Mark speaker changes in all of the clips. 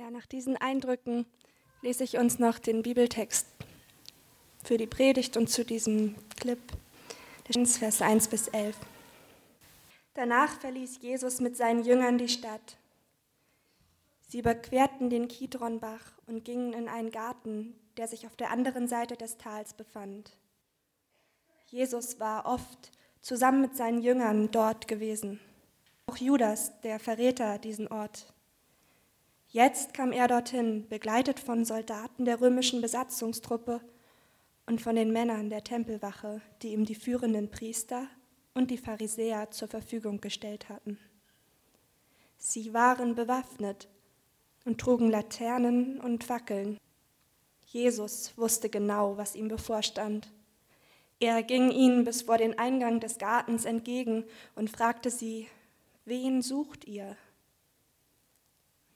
Speaker 1: Ja, nach diesen Eindrücken lese ich uns noch den Bibeltext für die Predigt und zu diesem Clip, Vers 1 bis 11. Danach verließ Jesus mit seinen Jüngern die Stadt. Sie überquerten den Kidronbach und gingen in einen Garten, der sich auf der anderen Seite des Tals befand. Jesus war oft zusammen mit seinen Jüngern dort gewesen. Auch Judas, der Verräter, diesen Ort. Jetzt kam er dorthin, begleitet von Soldaten der römischen Besatzungstruppe und von den Männern der Tempelwache, die ihm die führenden Priester und die Pharisäer zur Verfügung gestellt hatten. Sie waren bewaffnet und trugen Laternen und Fackeln. Jesus wusste genau, was ihm bevorstand. Er ging ihnen bis vor den Eingang des Gartens entgegen und fragte sie, wen sucht ihr?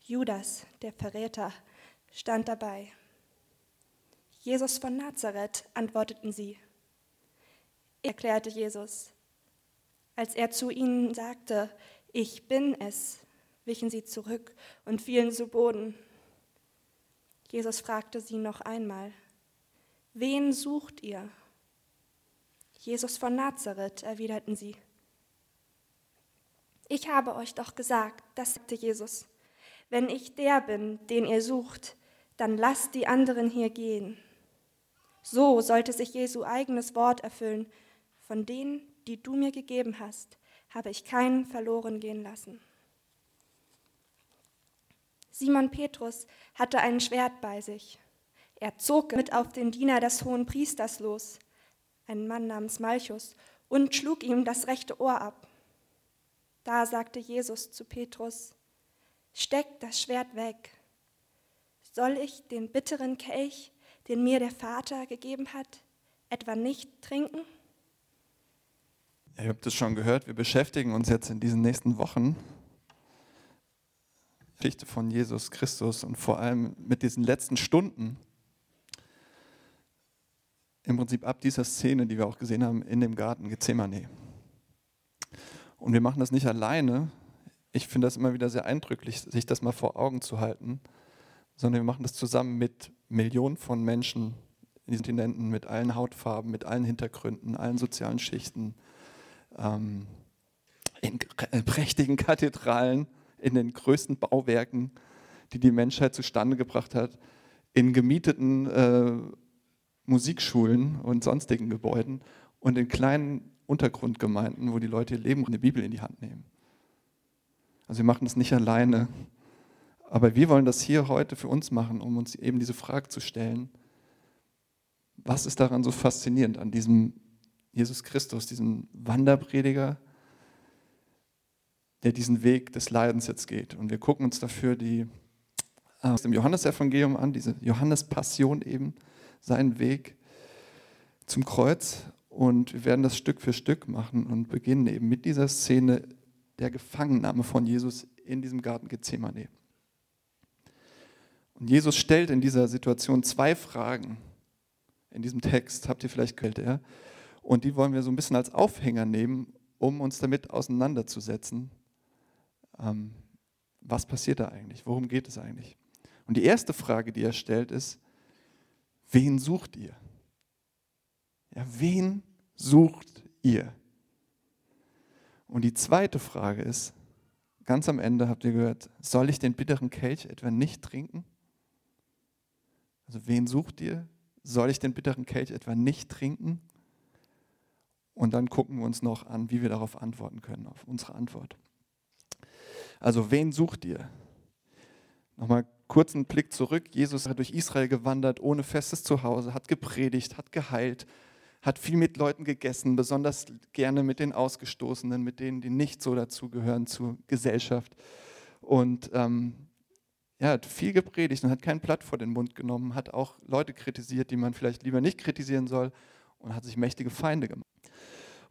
Speaker 1: Judas, der Verräter, stand dabei. Jesus von Nazareth, antworteten sie. Erklärte Jesus. Als er zu ihnen sagte, ich bin es, wichen sie zurück und fielen zu Boden. Jesus fragte sie noch einmal, wen sucht ihr? Jesus von Nazareth, erwiderten sie. Ich habe euch doch gesagt, das sagte Jesus. Wenn ich der bin, den ihr sucht, dann lasst die anderen hier gehen. So sollte sich Jesu eigenes Wort erfüllen. Von denen, die du mir gegeben hast, habe ich keinen verloren gehen lassen. Simon Petrus hatte ein Schwert bei sich. Er zog mit auf den Diener des hohen Priesters los, einen Mann namens Malchus, und schlug ihm das rechte Ohr ab. Da sagte Jesus zu Petrus, Steck das Schwert weg. Soll ich den bitteren Kelch, den mir der Vater gegeben hat, etwa nicht trinken?
Speaker 2: Ihr habt es schon gehört, wir beschäftigen uns jetzt in diesen nächsten Wochen Geschichte von Jesus Christus und vor allem mit diesen letzten Stunden, im Prinzip ab dieser Szene, die wir auch gesehen haben in dem Garten Gethsemane. Und wir machen das nicht alleine, ich finde das immer wieder sehr eindrücklich, sich das mal vor Augen zu halten, sondern wir machen das zusammen mit Millionen von Menschen in diesen Kontinenten, mit allen Hautfarben, mit allen Hintergründen, allen sozialen Schichten, ähm, in prächtigen Kathedralen, in den größten Bauwerken, die die Menschheit zustande gebracht hat, in gemieteten äh, Musikschulen und sonstigen Gebäuden und in kleinen Untergrundgemeinden, wo die Leute ihr Leben und eine Bibel in die Hand nehmen. Also wir machen das nicht alleine. Aber wir wollen das hier heute für uns machen, um uns eben diese Frage zu stellen, was ist daran so faszinierend an diesem Jesus Christus, diesem Wanderprediger, der diesen Weg des Leidens jetzt geht. Und wir gucken uns dafür die äh, aus dem Johannesevangelium an, diese Johannespassion eben, seinen Weg zum Kreuz. Und wir werden das Stück für Stück machen und beginnen eben mit dieser Szene der Gefangennahme von Jesus in diesem Garten Gethsemane. Und Jesus stellt in dieser Situation zwei Fragen in diesem Text, habt ihr vielleicht gehört, ja? Und die wollen wir so ein bisschen als Aufhänger nehmen, um uns damit auseinanderzusetzen. Ähm, was passiert da eigentlich? Worum geht es eigentlich? Und die erste Frage, die er stellt, ist, wen sucht ihr? Ja, wen sucht ihr? Und die zweite Frage ist, ganz am Ende habt ihr gehört, soll ich den bitteren Kelch etwa nicht trinken? Also wen sucht ihr? Soll ich den bitteren Kelch etwa nicht trinken? Und dann gucken wir uns noch an, wie wir darauf antworten können, auf unsere Antwort. Also wen sucht ihr? Nochmal kurz einen Blick zurück. Jesus hat durch Israel gewandert, ohne festes Zuhause, hat gepredigt, hat geheilt, hat viel mit Leuten gegessen, besonders gerne mit den Ausgestoßenen, mit denen, die nicht so dazugehören zur Gesellschaft. Und ähm, er hat viel gepredigt und hat kein Blatt vor den Mund genommen, hat auch Leute kritisiert, die man vielleicht lieber nicht kritisieren soll und hat sich mächtige Feinde gemacht.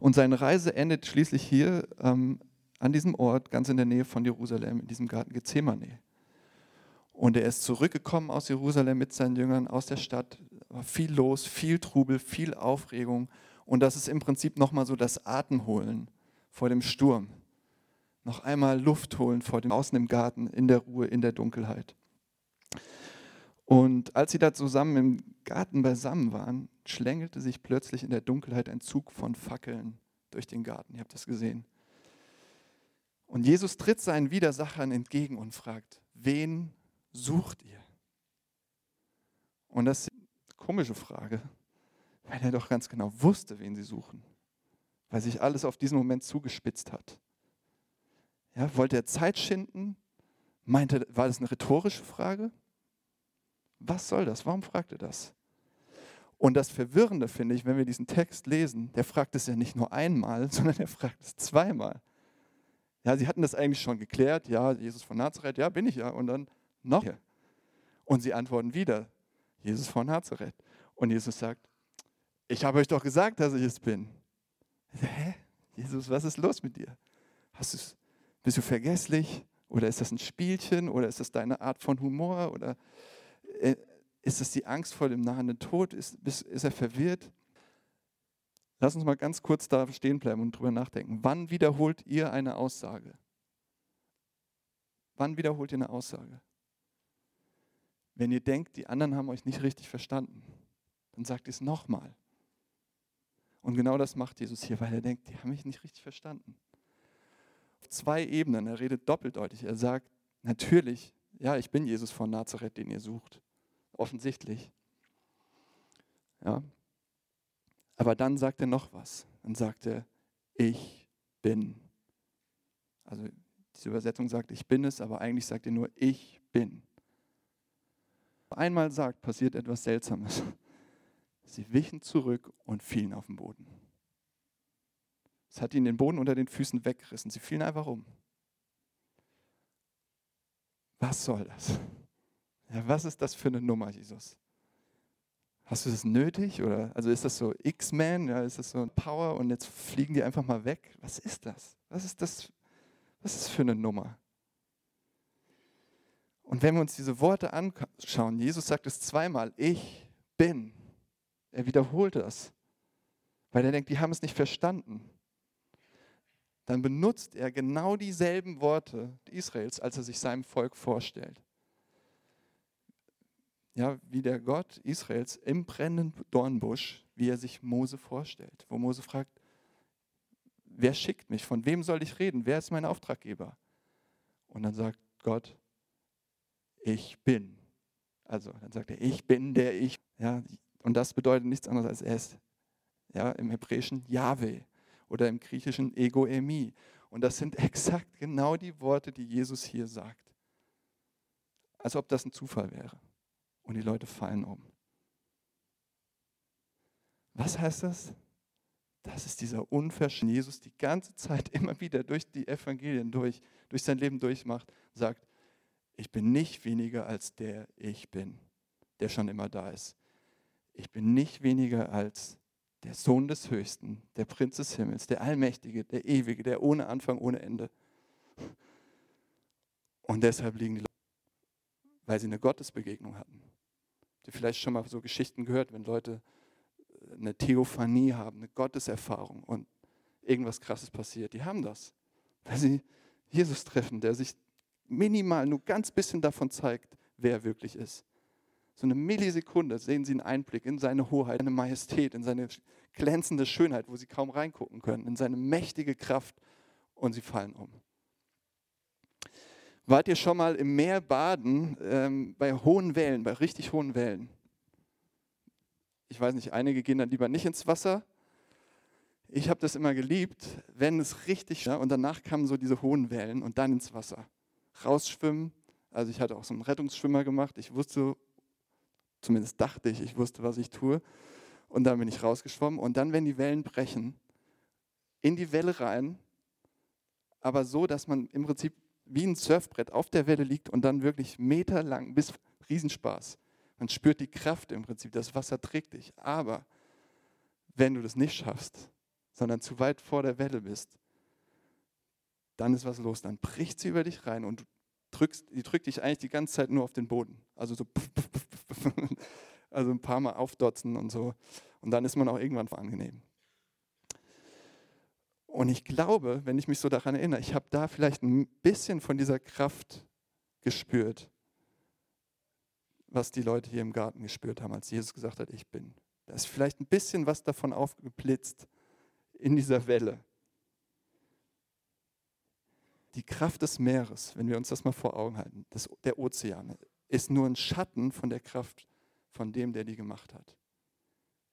Speaker 2: Und seine Reise endet schließlich hier ähm, an diesem Ort, ganz in der Nähe von Jerusalem, in diesem Garten Gethsemane. Und er ist zurückgekommen aus Jerusalem mit seinen Jüngern aus der Stadt. Viel los, viel Trubel, viel Aufregung. Und das ist im Prinzip nochmal so das Atemholen vor dem Sturm. Noch einmal Luft holen vor dem Außen im Garten, in der Ruhe, in der Dunkelheit. Und als sie da zusammen im Garten beisammen waren, schlängelte sich plötzlich in der Dunkelheit ein Zug von Fackeln durch den Garten. Ihr habt das gesehen. Und Jesus tritt seinen Widersachern entgegen und fragt, wen sucht ihr? Und das komische Frage, weil er doch ganz genau wusste, wen sie suchen, weil sich alles auf diesen Moment zugespitzt hat. Ja, wollte er Zeit schinden? Meinte, war das eine rhetorische Frage? Was soll das? Warum fragt er das? Und das Verwirrende finde ich, wenn wir diesen Text lesen, der fragt es ja nicht nur einmal, sondern er fragt es zweimal. Ja, sie hatten das eigentlich schon geklärt, ja, Jesus von Nazareth, ja, bin ich ja. Und dann noch. Und sie antworten wieder, Jesus von Nazareth. Und Jesus sagt, ich habe euch doch gesagt, dass ich es bin. Hä? Jesus, was ist los mit dir? Hast bist du vergesslich? Oder ist das ein Spielchen? Oder ist das deine Art von Humor? Oder äh, ist es die Angst vor dem nahenden Tod? Ist, ist er verwirrt? Lass uns mal ganz kurz da stehen bleiben und drüber nachdenken. Wann wiederholt ihr eine Aussage? Wann wiederholt ihr eine Aussage? Wenn ihr denkt, die anderen haben euch nicht richtig verstanden, dann sagt ihr es nochmal. Und genau das macht Jesus hier, weil er denkt, die haben mich nicht richtig verstanden. Auf zwei Ebenen, er redet doppeldeutig. Er sagt, natürlich, ja, ich bin Jesus von Nazareth, den ihr sucht. Offensichtlich. Ja, aber dann sagt er noch was. Dann sagt er, ich bin. Also diese Übersetzung sagt, ich bin es, aber eigentlich sagt er nur, ich bin. Einmal sagt, passiert etwas Seltsames. Sie wichen zurück und fielen auf den Boden. Es hat ihnen den Boden unter den Füßen weggerissen. Sie fielen einfach um. Was soll das? Ja, was ist das für eine Nummer, Jesus? Hast du das nötig? Oder also ist das so X-Men? Ja, ist das so ein Power und jetzt fliegen die einfach mal weg? Was ist das? Was ist das? Was ist das für eine Nummer? Und wenn wir uns diese Worte anschauen, Jesus sagt es zweimal, ich bin. Er wiederholt das, weil er denkt, die haben es nicht verstanden. Dann benutzt er genau dieselben Worte Israels, als er sich seinem Volk vorstellt ja, wie der Gott Israels im brennenden Dornbusch, wie er sich Mose vorstellt. Wo Mose fragt, wer schickt mich? Von wem soll ich reden? Wer ist mein Auftraggeber? Und dann sagt Gott, ich bin. Also dann sagt er, ich bin der ich. Ja, und das bedeutet nichts anderes als ist. Ja, im Hebräischen Yahweh oder im Griechischen Ego-Emi. Und das sind exakt genau die Worte, die Jesus hier sagt. Als ob das ein Zufall wäre und die Leute fallen um. Was heißt das? Das ist dieser unverschämte Jesus die ganze Zeit immer wieder durch die Evangelien durch, durch sein Leben durchmacht, sagt, ich bin nicht weniger als der ich bin, der schon immer da ist. Ich bin nicht weniger als der Sohn des Höchsten, der Prinz des Himmels, der Allmächtige, der Ewige, der ohne Anfang, ohne Ende. Und deshalb liegen die Leute, weil sie eine Gottesbegegnung hatten. Habt ihr vielleicht schon mal so Geschichten gehört, wenn Leute äh, eine Theophanie haben, eine Gotteserfahrung und irgendwas Krasses passiert? Die haben das, weil sie Jesus treffen, der sich minimal nur ganz bisschen davon zeigt, wer er wirklich ist. So eine Millisekunde sehen sie einen Einblick in seine Hoheit, in seine Majestät, in seine glänzende Schönheit, wo sie kaum reingucken können, in seine mächtige Kraft und sie fallen um. Wart ihr schon mal im Meer baden ähm, bei hohen Wellen, bei richtig hohen Wellen? Ich weiß nicht, einige gehen dann lieber nicht ins Wasser. Ich habe das immer geliebt, wenn es richtig war und danach kamen so diese hohen Wellen und dann ins Wasser. Rausschwimmen. Also ich hatte auch so einen Rettungsschwimmer gemacht. Ich wusste, zumindest dachte ich, ich wusste, was ich tue. Und dann bin ich rausgeschwommen und dann, wenn die Wellen brechen, in die Welle rein, aber so, dass man im Prinzip wie ein Surfbrett auf der Welle liegt und dann wirklich meterlang bis Riesenspaß. Man spürt die Kraft im Prinzip, das Wasser trägt dich. Aber wenn du das nicht schaffst, sondern zu weit vor der Welle bist, dann ist was los. Dann bricht sie über dich rein und du drückst, die drückt dich eigentlich die ganze Zeit nur auf den Boden. Also so, also ein paar Mal aufdotzen und so. Und dann ist man auch irgendwann angenehm. Und ich glaube, wenn ich mich so daran erinnere, ich habe da vielleicht ein bisschen von dieser Kraft gespürt. was die Leute hier im Garten gespürt haben, als Jesus gesagt hat, ich bin. Da ist vielleicht ein bisschen was davon aufgeblitzt in dieser Welle. Die Kraft des Meeres, wenn wir uns das mal vor Augen halten, das, der Ozean, ist nur ein Schatten von der Kraft von dem, der die gemacht hat.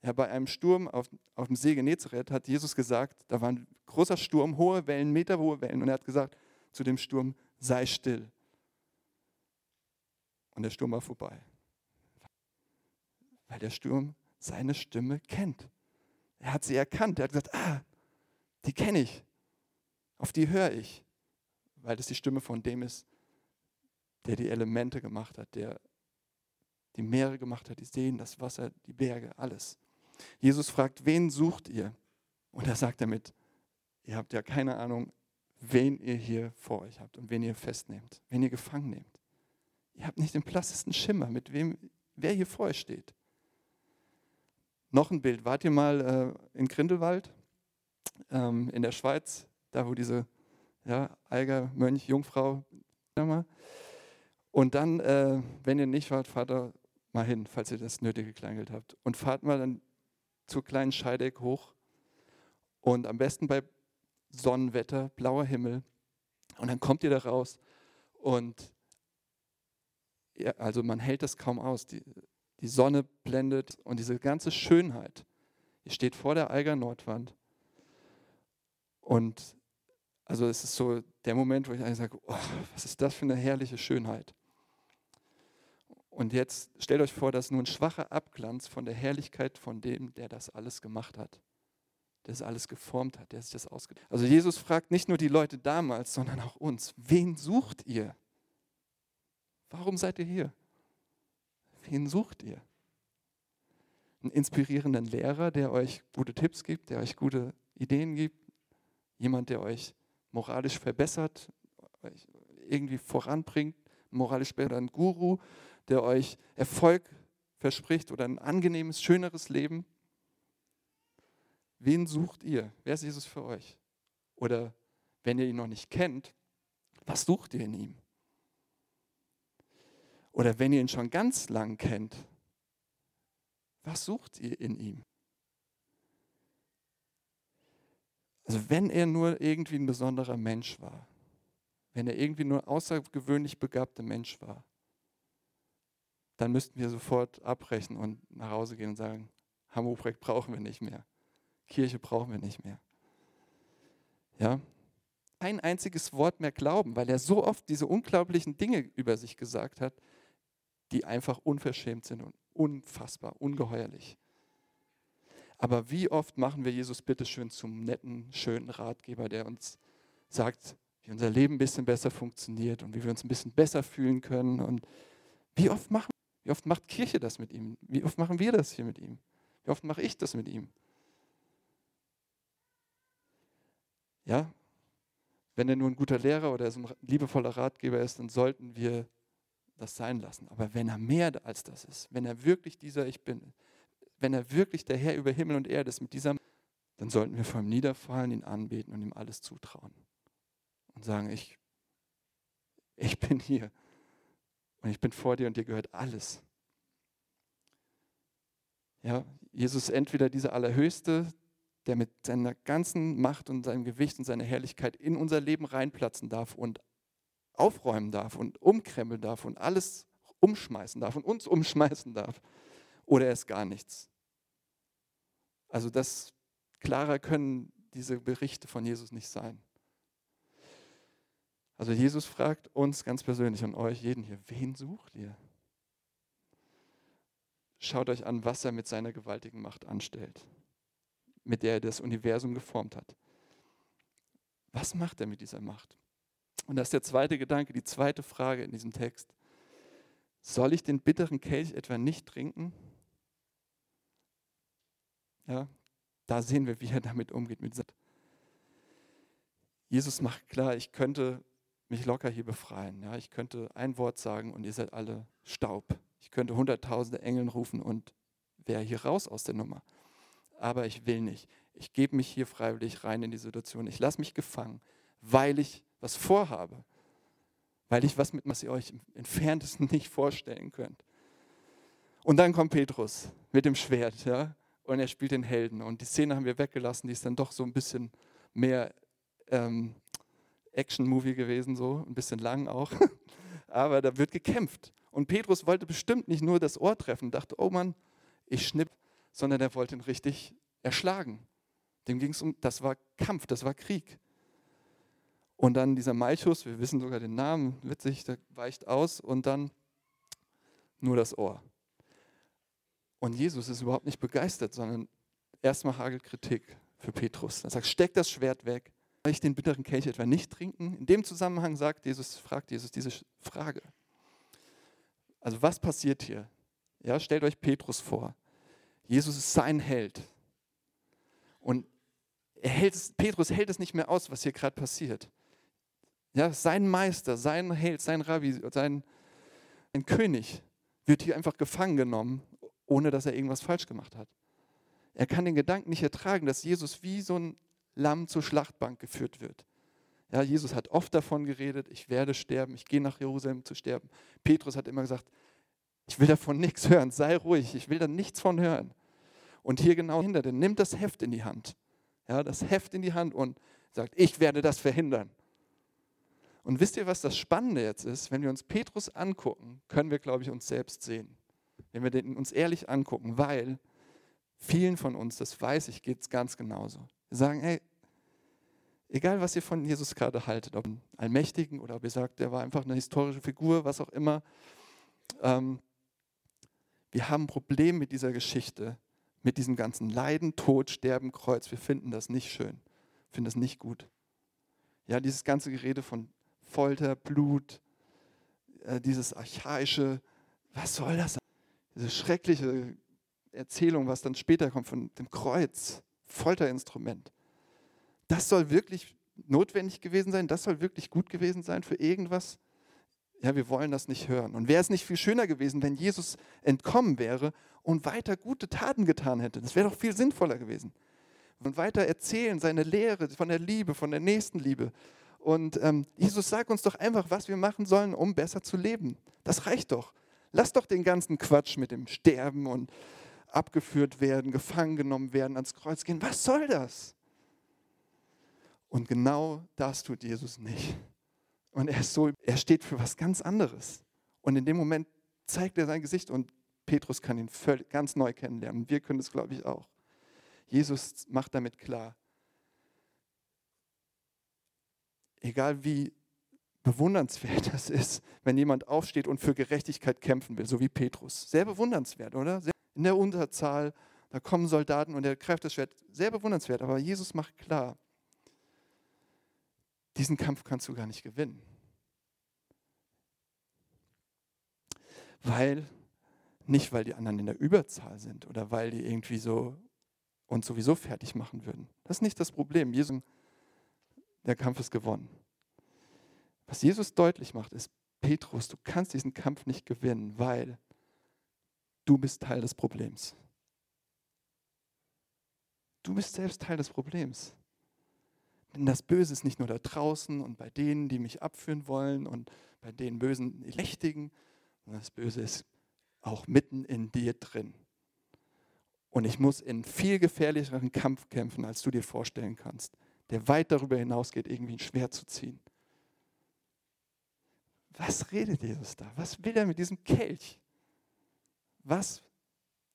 Speaker 2: Ja, bei einem Sturm auf, auf dem See Genezareth hat Jesus gesagt, da war ein großer Sturm, hohe Wellen, meterhohe Wellen, und er hat gesagt zu dem Sturm, sei still. Und der Sturm war vorbei. Weil der Sturm seine Stimme kennt. Er hat sie erkannt. Er hat gesagt, ah, die kenne ich. Auf die höre ich. Weil das die Stimme von dem ist, der die Elemente gemacht hat, der die Meere gemacht hat, die Seen, das Wasser, die Berge, alles. Jesus fragt, wen sucht ihr? Und er sagt damit, ihr habt ja keine Ahnung, wen ihr hier vor euch habt und wen ihr festnehmt, wen ihr gefangen nehmt. Ihr habt nicht den plassesten Schimmer, mit wem, wer hier vor euch steht. Noch ein Bild. Wart ihr mal äh, in Grindelwald ähm, in der Schweiz, da wo diese ja, Eiger, Mönch, Jungfrau, und dann, äh, wenn ihr nicht wart, fahrt da mal hin, falls ihr das nötige Kleingeld habt. Und fahrt mal dann zur kleinen Scheideck hoch und am besten bei Sonnenwetter, blauer Himmel. Und dann kommt ihr da raus und ja, also man hält das kaum aus. Die, die Sonne blendet und diese ganze Schönheit. Ihr steht vor der Eiger Nordwand und also es ist so der Moment, wo ich eigentlich sage, oh, was ist das für eine herrliche Schönheit. Und jetzt stellt euch vor, dass nur ein schwacher Abglanz von der Herrlichkeit von dem, der das alles gemacht hat, der das alles geformt hat, der sich das ausgedacht hat. Also Jesus fragt nicht nur die Leute damals, sondern auch uns, wen sucht ihr? Warum seid ihr hier? Wen sucht ihr? Einen inspirierenden Lehrer, der euch gute Tipps gibt, der euch gute Ideen gibt, jemand, der euch moralisch verbessert, euch irgendwie voranbringt, moralisch besser, ein Guru, der euch Erfolg verspricht oder ein angenehmes, schöneres Leben? Wen sucht ihr? Wer ist Jesus für euch? Oder wenn ihr ihn noch nicht kennt, was sucht ihr in ihm? Oder wenn ihr ihn schon ganz lang kennt, was sucht ihr in ihm? Also wenn er nur irgendwie ein besonderer Mensch war, wenn er irgendwie nur außergewöhnlich begabter Mensch war, dann müssten wir sofort abbrechen und nach Hause gehen und sagen, Hamburg brauchen wir nicht mehr. Kirche brauchen wir nicht mehr. Ja? Kein einziges Wort mehr glauben, weil er so oft diese unglaublichen Dinge über sich gesagt hat, die einfach unverschämt sind und unfassbar, ungeheuerlich. Aber wie oft machen wir Jesus bitteschön zum netten, schönen Ratgeber, der uns sagt, wie unser Leben ein bisschen besser funktioniert und wie wir uns ein bisschen besser fühlen können. Und wie oft machen wie oft macht Kirche das mit ihm? Wie oft machen wir das hier mit ihm? Wie oft mache ich das mit ihm? Ja, wenn er nur ein guter Lehrer oder so ein liebevoller Ratgeber ist, dann sollten wir das sein lassen. Aber wenn er mehr als das ist, wenn er wirklich dieser Ich bin, wenn er wirklich der Herr über Himmel und Erde ist, mit dieser, dann sollten wir vor ihm niederfallen, ihn anbeten und ihm alles zutrauen. Und sagen, ich, ich bin hier. Und ich bin vor dir und dir gehört alles. Ja, Jesus ist entweder dieser Allerhöchste, der mit seiner ganzen Macht und seinem Gewicht und seiner Herrlichkeit in unser Leben reinplatzen darf und aufräumen darf und umkrempeln darf und alles umschmeißen darf und uns umschmeißen darf. Oder er ist gar nichts. Also das klarer können diese Berichte von Jesus nicht sein. Also Jesus fragt uns ganz persönlich und euch, jeden hier, wen sucht ihr? Schaut euch an, was er mit seiner gewaltigen Macht anstellt, mit der er das Universum geformt hat. Was macht er mit dieser Macht? Und das ist der zweite Gedanke, die zweite Frage in diesem Text. Soll ich den bitteren Kelch etwa nicht trinken? Ja, da sehen wir, wie er damit umgeht. Jesus macht klar, ich könnte mich locker hier befreien. Ja, ich könnte ein Wort sagen und ihr seid alle Staub. Ich könnte hunderttausende Engeln rufen und wäre hier raus aus der Nummer. Aber ich will nicht. Ich gebe mich hier freiwillig rein in die Situation. Ich lasse mich gefangen, weil ich was vorhabe. Weil ich was mit, was ihr euch im entferntesten nicht vorstellen könnt. Und dann kommt Petrus mit dem Schwert, ja, und er spielt den Helden. Und die Szene haben wir weggelassen, die ist dann doch so ein bisschen mehr ähm, Action-Movie gewesen, so ein bisschen lang auch. Aber da wird gekämpft. Und Petrus wollte bestimmt nicht nur das Ohr treffen, dachte, oh Mann, ich schnipp, sondern er wollte ihn richtig erschlagen. Dem ging es um, das war Kampf, das war Krieg. Und dann dieser Malchus, wir wissen sogar den Namen, witzig, der weicht aus und dann nur das Ohr. Und Jesus ist überhaupt nicht begeistert, sondern erstmal hagelt Kritik für Petrus. Er sagt, steck das Schwert weg. Soll ich den bitteren Kelch etwa nicht trinken? In dem Zusammenhang sagt Jesus, fragt Jesus diese Frage. Also was passiert hier? Ja, stellt euch Petrus vor. Jesus ist sein Held. Und hält es, Petrus hält es nicht mehr aus, was hier gerade passiert. Ja, sein Meister, sein Held, sein Rabbi, sein ein König wird hier einfach gefangen genommen, ohne dass er irgendwas falsch gemacht hat. Er kann den Gedanken nicht ertragen, dass Jesus wie so ein Lamm zur Schlachtbank geführt wird. Ja, Jesus hat oft davon geredet, ich werde sterben, ich gehe nach Jerusalem zu sterben. Petrus hat immer gesagt, ich will davon nichts hören, sei ruhig, ich will da nichts von hören. Und hier genau hinter, der nimmt das Heft in die Hand. Ja, das Heft in die Hand und sagt, ich werde das verhindern. Und wisst ihr, was das Spannende jetzt ist? Wenn wir uns Petrus angucken, können wir, glaube ich, uns selbst sehen. Wenn wir den uns ehrlich angucken, weil vielen von uns, das weiß ich, geht es ganz genauso. Wir sagen, hey, egal was ihr von Jesus gerade haltet, ob einen Allmächtigen oder ob ihr sagt, der war einfach eine historische Figur, was auch immer, ähm, wir haben ein Problem mit dieser Geschichte, mit diesem ganzen Leiden, Tod, Sterben, Kreuz. Wir finden das nicht schön, finden das nicht gut. Ja, dieses ganze Gerede von Folter, Blut, äh, dieses archaische, was soll das? Diese schreckliche Erzählung, was dann später kommt von dem Kreuz, Folterinstrument. Das soll wirklich notwendig gewesen sein, das soll wirklich gut gewesen sein für irgendwas. Ja, wir wollen das nicht hören. Und wäre es nicht viel schöner gewesen, wenn Jesus entkommen wäre und weiter gute Taten getan hätte? Das wäre doch viel sinnvoller gewesen. Und weiter erzählen, seine Lehre von der Liebe, von der Nächstenliebe, und ähm, Jesus sagt uns doch einfach, was wir machen sollen, um besser zu leben. Das reicht doch. Lass doch den ganzen Quatsch mit dem Sterben und abgeführt werden, gefangen genommen werden, ans Kreuz gehen. Was soll das? Und genau das tut Jesus nicht. Und er, ist so, er steht für was ganz anderes. Und in dem Moment zeigt er sein Gesicht und Petrus kann ihn völlig, ganz neu kennenlernen. Wir können es, glaube ich, auch. Jesus macht damit klar, egal wie bewundernswert das ist, wenn jemand aufsteht und für Gerechtigkeit kämpfen will, so wie Petrus. Sehr bewundernswert, oder? In der Unterzahl, da kommen Soldaten und er greift das Schwert. Sehr bewundernswert, aber Jesus macht klar, diesen Kampf kannst du gar nicht gewinnen. Weil, nicht weil die anderen in der Überzahl sind oder weil die irgendwie so uns sowieso fertig machen würden. Das ist nicht das Problem. Jesus der Kampf ist gewonnen. Was Jesus deutlich macht, ist, Petrus, du kannst diesen Kampf nicht gewinnen, weil du bist Teil des Problems. Du bist selbst Teil des Problems. Denn das Böse ist nicht nur da draußen und bei denen, die mich abführen wollen und bei den bösen Lächtigen, sondern das Böse ist auch mitten in dir drin. Und ich muss in viel gefährlicheren Kampf kämpfen, als du dir vorstellen kannst der weit darüber hinausgeht, irgendwie ein Schwert zu ziehen. Was redet Jesus da? Was will er mit diesem Kelch? Was,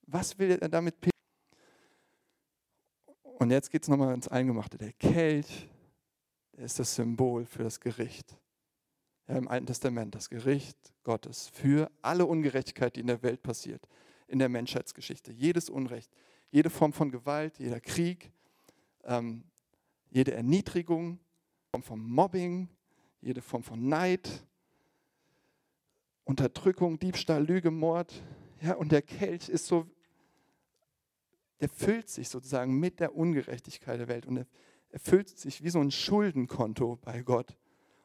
Speaker 2: was will er damit? Und jetzt geht es nochmal ins Eingemachte. Der Kelch ist das Symbol für das Gericht. Ja, Im Alten Testament das Gericht Gottes für alle Ungerechtigkeit, die in der Welt passiert, in der Menschheitsgeschichte. Jedes Unrecht, jede Form von Gewalt, jeder Krieg, ähm, jede Erniedrigung, Form von Mobbing, jede Form von Neid, Unterdrückung, Diebstahl, Lüge, Mord. Ja, und der Kelch ist so, der füllt sich sozusagen mit der Ungerechtigkeit der Welt und er, er füllt sich wie so ein Schuldenkonto bei Gott.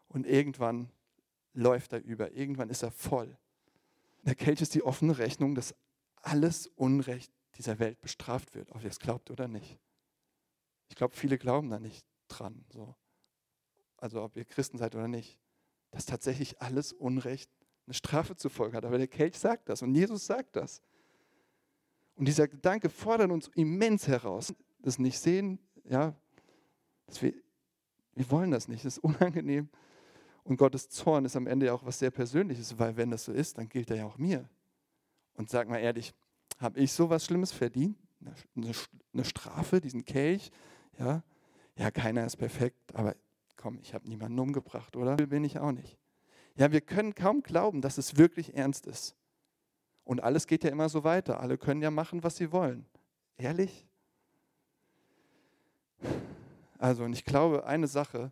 Speaker 2: Und irgendwann läuft er über, irgendwann ist er voll. Der Kelch ist die offene Rechnung, dass alles Unrecht dieser Welt bestraft wird, ob ihr es glaubt oder nicht. Ich glaube, viele glauben da nicht dran. So. Also ob ihr Christen seid oder nicht. Dass tatsächlich alles Unrecht eine Strafe zur Folge hat. Aber der Kelch sagt das und Jesus sagt das. Und dieser Gedanke fordert uns immens heraus. Das nicht sehen, ja, wir, wir wollen das nicht, das ist unangenehm. Und Gottes Zorn ist am Ende ja auch was sehr Persönliches, weil wenn das so ist, dann gilt er ja auch mir. Und sag mal ehrlich, habe ich so was Schlimmes verdient? Eine Strafe, diesen Kelch? Ja, ja, keiner ist perfekt, aber komm, ich habe niemanden umgebracht, oder? Bin ich auch nicht. Ja, wir können kaum glauben, dass es wirklich ernst ist. Und alles geht ja immer so weiter. Alle können ja machen, was sie wollen. Ehrlich? Also, und ich glaube, eine Sache,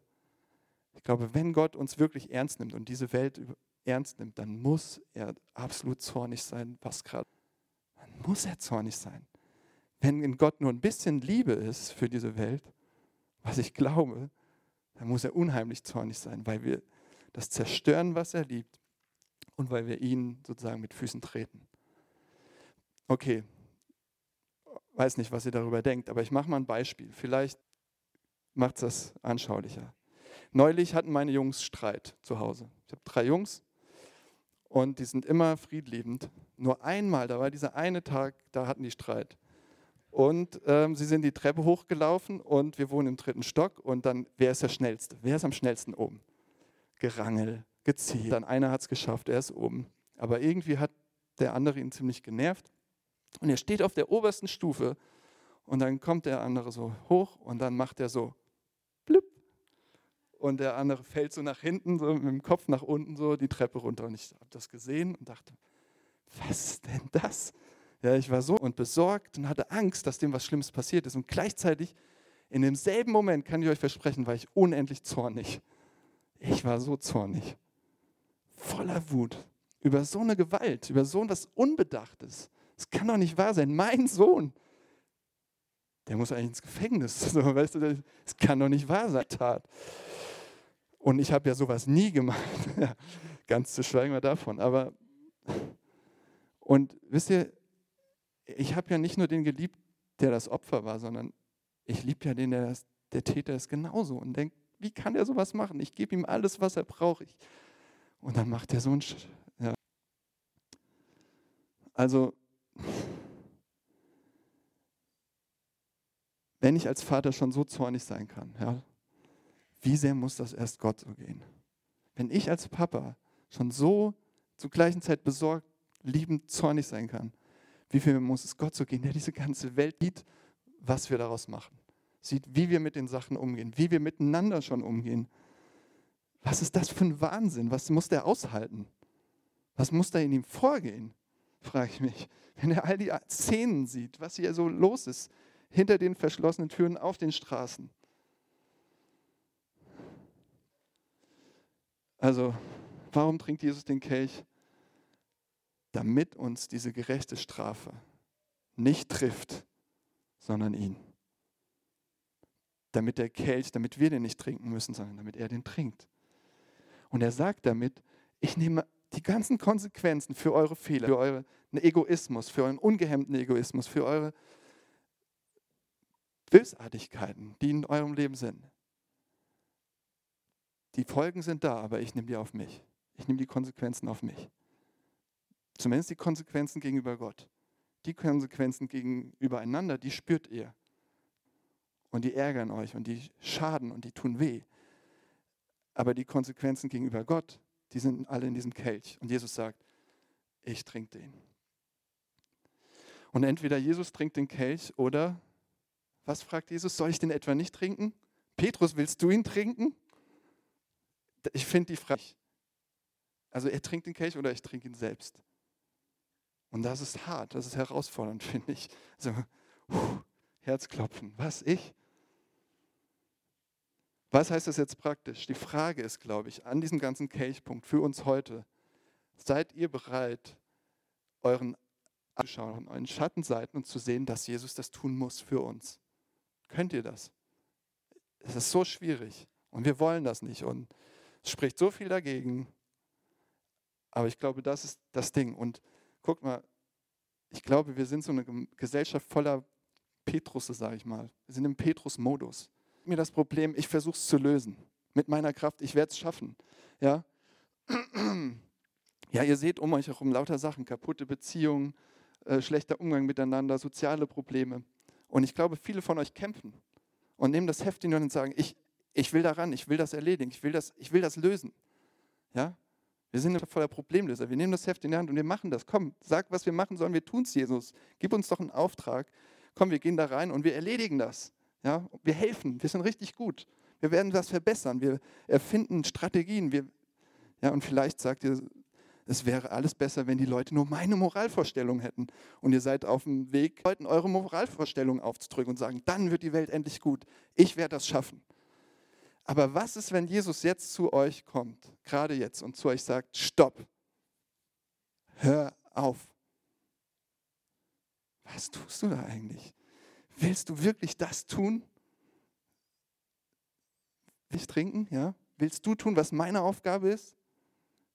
Speaker 2: ich glaube, wenn Gott uns wirklich ernst nimmt und diese Welt ernst nimmt, dann muss er absolut zornig sein, was gerade. Dann muss er zornig sein. Wenn in Gott nur ein bisschen Liebe ist für diese Welt, was ich glaube, dann muss er unheimlich zornig sein, weil wir das zerstören, was er liebt und weil wir ihn sozusagen mit Füßen treten. Okay, weiß nicht, was ihr darüber denkt, aber ich mache mal ein Beispiel. Vielleicht macht es das anschaulicher. Neulich hatten meine Jungs Streit zu Hause. Ich habe drei Jungs und die sind immer friedliebend. Nur einmal, da war dieser eine Tag, da hatten die Streit. Und ähm, sie sind die Treppe hochgelaufen und wir wohnen im dritten Stock. Und dann, wer ist der Schnellste? Wer ist am schnellsten oben? Gerangel, gezielt. Dann einer hat es geschafft, er ist oben. Aber irgendwie hat der andere ihn ziemlich genervt. Und er steht auf der obersten Stufe und dann kommt der andere so hoch und dann macht er so blüpp. Und der andere fällt so nach hinten, so mit dem Kopf nach unten, so die Treppe runter. Und ich habe das gesehen und dachte, was ist denn das? Ja, ich war so und besorgt und hatte Angst, dass dem was Schlimmes passiert ist. Und gleichzeitig, in demselben Moment, kann ich euch versprechen, war ich unendlich zornig. Ich war so zornig. Voller Wut. Über so eine Gewalt, über so etwas Unbedachtes. Es kann doch nicht wahr sein. Mein Sohn, der muss eigentlich ins Gefängnis. So, weißt du, das kann doch nicht wahr sein. Tat. Und ich habe ja sowas nie gemacht. Ganz zu schweigen wir davon. Aber, und wisst ihr, ich habe ja nicht nur den geliebt, der das Opfer war, sondern ich liebe ja den, der, das, der Täter ist genauso und denkt, wie kann er sowas machen? Ich gebe ihm alles, was er braucht. Und dann macht er so ein... Sch ja. Also, wenn ich als Vater schon so zornig sein kann, ja, wie sehr muss das erst Gott so gehen? Wenn ich als Papa schon so zur gleichen Zeit besorgt, liebend, zornig sein kann, wie viel muss es Gott so gehen, der diese ganze Welt sieht, was wir daraus machen, sieht, wie wir mit den Sachen umgehen, wie wir miteinander schon umgehen. Was ist das für ein Wahnsinn? Was muss der aushalten? Was muss da in ihm vorgehen? Frage ich mich. Wenn er all die Szenen sieht, was hier so los ist, hinter den verschlossenen Türen auf den Straßen. Also, warum trinkt Jesus den Kelch? damit uns diese gerechte Strafe nicht trifft, sondern ihn. Damit der Kelch, damit wir den nicht trinken müssen, sondern damit er den trinkt. Und er sagt damit, ich nehme die ganzen Konsequenzen für eure Fehler, für euren Egoismus, für euren ungehemmten Egoismus, für eure Bösartigkeiten, die in eurem Leben sind. Die Folgen sind da, aber ich nehme die auf mich. Ich nehme die Konsequenzen auf mich. Zumindest die Konsequenzen gegenüber Gott. Die Konsequenzen gegenüber einander, die spürt ihr. Und die ärgern euch und die schaden und die tun weh. Aber die Konsequenzen gegenüber Gott, die sind alle in diesem Kelch. Und Jesus sagt, ich trinke den. Und entweder Jesus trinkt den Kelch oder, was fragt Jesus, soll ich den etwa nicht trinken? Petrus, willst du ihn trinken? Ich finde die Frage. Also er trinkt den Kelch oder ich trinke ihn selbst. Und das ist hart, das ist herausfordernd, finde ich. Also, puh, Herzklopfen. Was, ich? Was heißt das jetzt praktisch? Die Frage ist, glaube ich, an diesem ganzen Kelchpunkt für uns heute, seid ihr bereit, euren anzuschauen, euren Schattenseiten und zu sehen, dass Jesus das tun muss für uns? Könnt ihr das? Es ist so schwierig und wir wollen das nicht und es spricht so viel dagegen. Aber ich glaube, das ist das Ding. Und guck mal, ich glaube, wir sind so eine Gesellschaft voller Petrusse, sage ich mal. Wir sind im Petrus-Modus. Mir das Problem, ich versuche es zu lösen. Mit meiner Kraft, ich werde es schaffen. Ja? ja, ihr seht um euch herum lauter Sachen, kaputte Beziehungen, äh, schlechter Umgang miteinander, soziale Probleme. Und ich glaube, viele von euch kämpfen und nehmen das Heft in die Hand und sagen, ich, ich will daran, ich will das erledigen, ich will das, ich will das lösen. Ja? Wir sind voller Problemlöser. Wir nehmen das Heft in die Hand und wir machen das. Komm, sag, was wir machen sollen. Wir tun es, Jesus. Gib uns doch einen Auftrag. Komm, wir gehen da rein und wir erledigen das. Ja? Wir helfen. Wir sind richtig gut. Wir werden das verbessern. Wir erfinden Strategien. Wir, ja, und vielleicht sagt ihr, es wäre alles besser, wenn die Leute nur meine Moralvorstellung hätten. Und ihr seid auf dem Weg, Leuten eure Moralvorstellung aufzudrücken und sagen, dann wird die Welt endlich gut. Ich werde das schaffen. Aber was ist, wenn Jesus jetzt zu euch kommt, gerade jetzt, und zu euch sagt, stopp, hör auf. Was tust du da eigentlich? Willst du wirklich das tun? Willst du trinken? Ja? Willst du tun, was meine Aufgabe ist?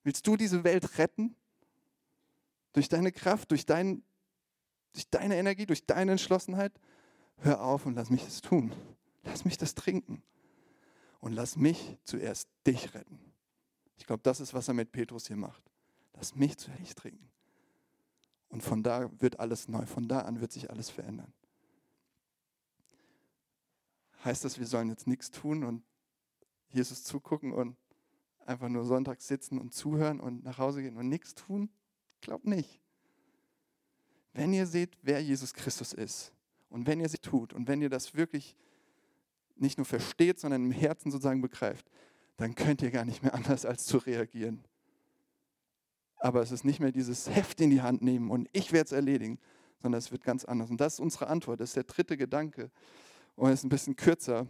Speaker 2: Willst du diese Welt retten? Durch deine Kraft, durch, dein, durch deine Energie, durch deine Entschlossenheit? Hör auf und lass mich das tun. Lass mich das trinken und lass mich zuerst dich retten. Ich glaube, das ist, was er mit Petrus hier macht. Lass mich zuerst trinken. Und von da wird alles neu, von da an wird sich alles verändern. Heißt das, wir sollen jetzt nichts tun und Jesus zugucken und einfach nur sonntags sitzen und zuhören und nach Hause gehen und nichts tun? Glaubt nicht. Wenn ihr seht, wer Jesus Christus ist und wenn ihr sie tut und wenn ihr das wirklich nicht nur versteht, sondern im Herzen sozusagen begreift, dann könnt ihr gar nicht mehr anders als zu reagieren. Aber es ist nicht mehr dieses Heft in die Hand nehmen und ich werde es erledigen, sondern es wird ganz anders. Und das ist unsere Antwort, das ist der dritte Gedanke. Und ist ein bisschen kürzer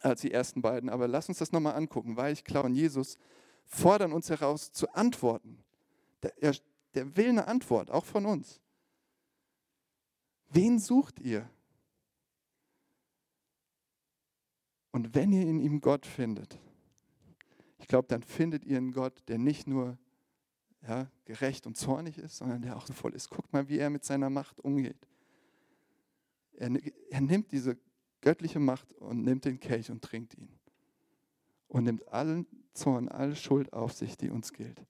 Speaker 2: als die ersten beiden, aber lass uns das nochmal angucken, weil ich glaube, Jesus fordern uns heraus zu antworten. Der, der will eine Antwort, auch von uns. Wen sucht ihr? Und wenn ihr in ihm Gott findet, ich glaube, dann findet ihr einen Gott, der nicht nur ja, gerecht und zornig ist, sondern der auch so voll ist. Guckt mal, wie er mit seiner Macht umgeht. Er, er nimmt diese göttliche Macht und nimmt den Kelch und trinkt ihn. Und nimmt allen Zorn, alle Schuld auf sich, die uns gilt.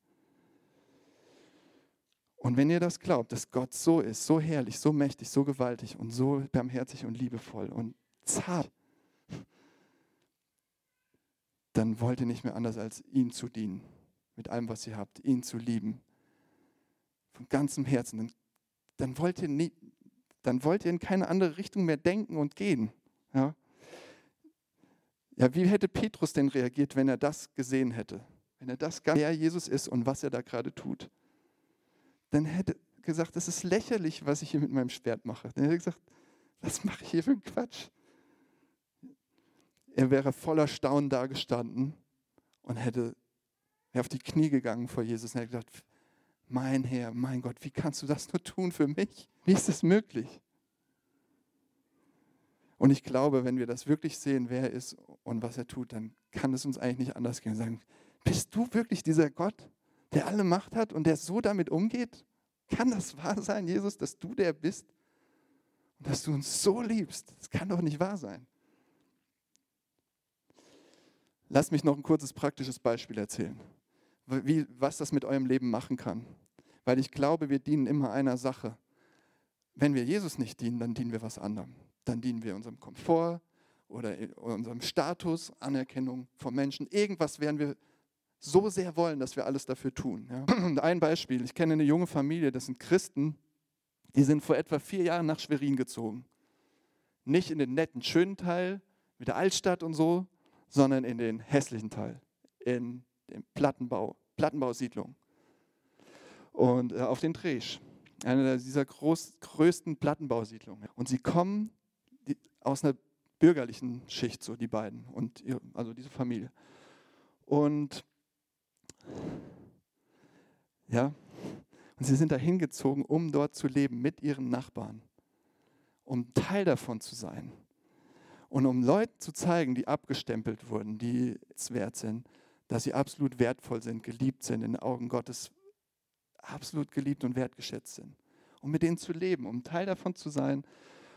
Speaker 2: Und wenn ihr das glaubt, dass Gott so ist, so herrlich, so mächtig, so gewaltig und so barmherzig und liebevoll und zart, dann wollt ihr nicht mehr anders als ihm zu dienen, mit allem, was ihr habt, ihn zu lieben, von ganzem Herzen. Dann, dann, wollt, ihr nie, dann wollt ihr in keine andere Richtung mehr denken und gehen. Ja? ja, wie hätte Petrus denn reagiert, wenn er das gesehen hätte? Wenn er das, wer Jesus ist und was er da gerade tut? Dann hätte gesagt, das ist lächerlich, was ich hier mit meinem Schwert mache. Dann hätte er gesagt, was mache ich hier für einen Quatsch? er wäre voller Staunen dagestanden und hätte auf die Knie gegangen vor Jesus und hätte gesagt, mein Herr, mein Gott, wie kannst du das nur tun für mich? Wie ist das möglich? Und ich glaube, wenn wir das wirklich sehen, wer er ist und was er tut, dann kann es uns eigentlich nicht anders gehen. Sagen, bist du wirklich dieser Gott, der alle Macht hat und der so damit umgeht? Kann das wahr sein, Jesus, dass du der bist und dass du uns so liebst? Das kann doch nicht wahr sein. Lass mich noch ein kurzes praktisches Beispiel erzählen, wie, was das mit eurem Leben machen kann. Weil ich glaube, wir dienen immer einer Sache. Wenn wir Jesus nicht dienen, dann dienen wir was anderem. Dann dienen wir unserem Komfort oder unserem Status, Anerkennung von Menschen. Irgendwas werden wir so sehr wollen, dass wir alles dafür tun. Ja. Ein Beispiel, ich kenne eine junge Familie, das sind Christen, die sind vor etwa vier Jahren nach Schwerin gezogen. Nicht in den netten, schönen Teil mit der Altstadt und so, sondern in den hässlichen Teil, in den Plattenbau, Plattenbausiedlung. Und äh, auf den Dresch, eine dieser groß, größten Plattenbausiedlungen. Und sie kommen die, aus einer bürgerlichen Schicht, so die beiden, und ihre, also diese Familie. Und ja, und sie sind da hingezogen, um dort zu leben mit ihren Nachbarn, um Teil davon zu sein. Und um Leuten zu zeigen, die abgestempelt wurden, die es wert sind, dass sie absolut wertvoll sind, geliebt sind, in den Augen Gottes absolut geliebt und wertgeschätzt sind. Um mit denen zu leben, um Teil davon zu sein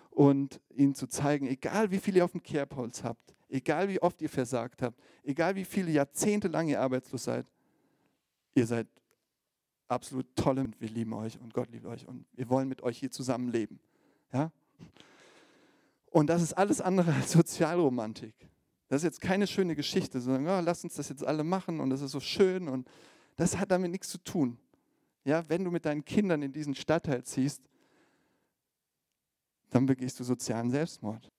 Speaker 2: und ihnen zu zeigen, egal wie viel ihr auf dem Kerbholz habt, egal wie oft ihr versagt habt, egal wie viele Jahrzehnte lang ihr arbeitslos seid, ihr seid absolut tolle und wir lieben euch und Gott liebt euch und wir wollen mit euch hier zusammen leben. Ja? Und das ist alles andere als Sozialromantik. Das ist jetzt keine schöne Geschichte, sondern oh, lass uns das jetzt alle machen und das ist so schön und das hat damit nichts zu tun. Ja, wenn du mit deinen Kindern in diesen Stadtteil ziehst, dann begehst du sozialen Selbstmord.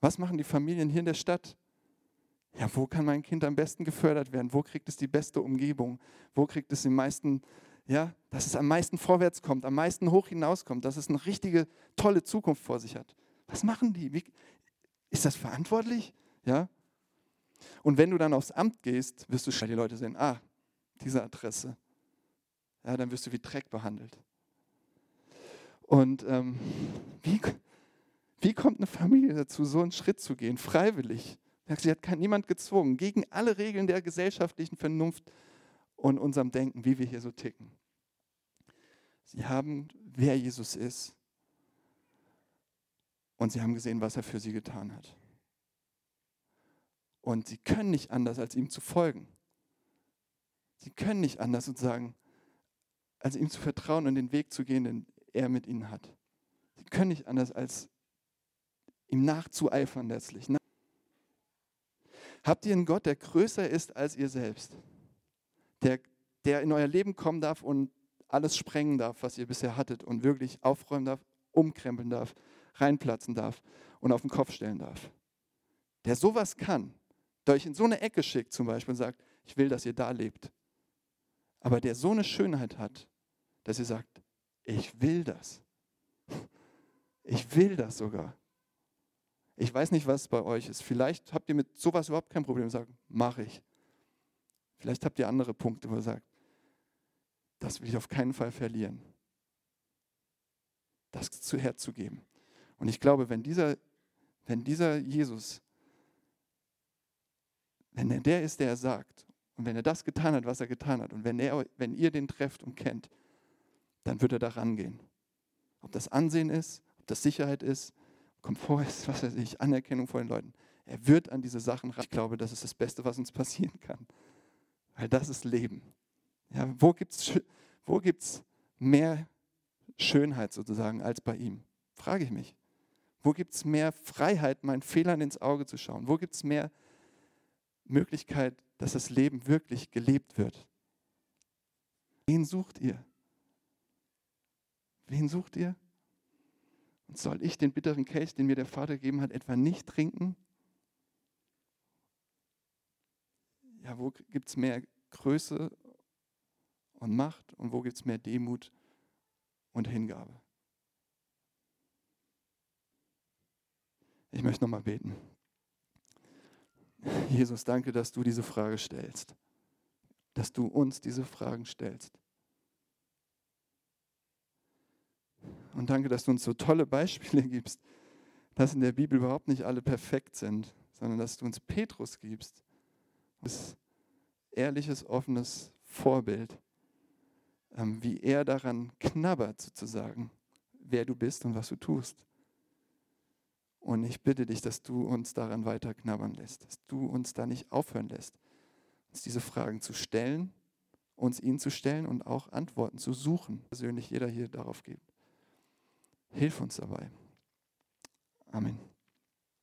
Speaker 2: Was machen die Familien hier in der Stadt? Ja, wo kann mein Kind am besten gefördert werden? Wo kriegt es die beste Umgebung? Wo kriegt es den meisten, ja, dass es am meisten vorwärts kommt, am meisten hoch hinauskommt, dass es eine richtige, tolle Zukunft vor sich hat? Was machen die? Wie, ist das verantwortlich? Ja? Und wenn du dann aufs Amt gehst, wirst du schnell die Leute sehen, ah, diese Adresse. Ja, dann wirst du wie Dreck behandelt. Und ähm, wie, wie kommt eine Familie dazu, so einen Schritt zu gehen, freiwillig? Sie hat niemand gezwungen, gegen alle Regeln der gesellschaftlichen Vernunft und unserem Denken, wie wir hier so ticken. Sie haben, wer Jesus ist. Und sie haben gesehen, was er für sie getan hat. Und sie können nicht anders, als ihm zu folgen. Sie können nicht anders und sagen, als ihm zu vertrauen und den Weg zu gehen, den er mit ihnen hat. Sie können nicht anders, als ihm nachzueifern letztlich. Habt ihr einen Gott, der größer ist als ihr selbst? Der, der in euer Leben kommen darf und alles sprengen darf, was ihr bisher hattet und wirklich aufräumen darf, umkrempeln darf, reinplatzen darf und auf den Kopf stellen darf. Der sowas kann, der euch in so eine Ecke schickt zum Beispiel und sagt, ich will, dass ihr da lebt. Aber der so eine Schönheit hat, dass ihr sagt, ich will das. Ich will das sogar. Ich weiß nicht, was bei euch ist. Vielleicht habt ihr mit sowas überhaupt kein Problem und sagt, mache ich. Vielleicht habt ihr andere Punkte, wo ihr sagt, das will ich auf keinen Fall verlieren. Das zu herzugeben. Und ich glaube, wenn dieser, wenn dieser Jesus, wenn er der ist, der er sagt, und wenn er das getan hat, was er getan hat, und wenn, er, wenn ihr den trefft und kennt, dann wird er da rangehen. Ob das Ansehen ist, ob das Sicherheit ist, Komfort ist, was weiß ich, Anerkennung vor den Leuten. Er wird an diese Sachen ran. Ich glaube, das ist das Beste, was uns passieren kann. Weil das ist Leben. Ja, wo gibt es wo gibt's mehr Schönheit sozusagen als bei ihm? Frage ich mich. Wo gibt es mehr Freiheit, meinen Fehlern ins Auge zu schauen? Wo gibt es mehr Möglichkeit, dass das Leben wirklich gelebt wird? Wen sucht ihr? Wen sucht ihr? Und soll ich den bitteren Kelch, den mir der Vater gegeben hat, etwa nicht trinken? Ja, wo gibt es mehr Größe und Macht und wo gibt es mehr Demut und Hingabe? Ich möchte nochmal beten. Jesus, danke, dass du diese Frage stellst, dass du uns diese Fragen stellst. Und danke, dass du uns so tolle Beispiele gibst, dass in der Bibel überhaupt nicht alle perfekt sind, sondern dass du uns Petrus gibst. Das ehrliches, offenes Vorbild, ähm, wie er daran knabbert sozusagen, wer du bist und was du tust. Und ich bitte dich, dass du uns daran weiter knabbern lässt, dass du uns da nicht aufhören lässt, uns diese Fragen zu stellen, uns ihnen zu stellen und auch Antworten zu suchen, persönlich jeder hier darauf gibt. Hilf uns dabei. Amen.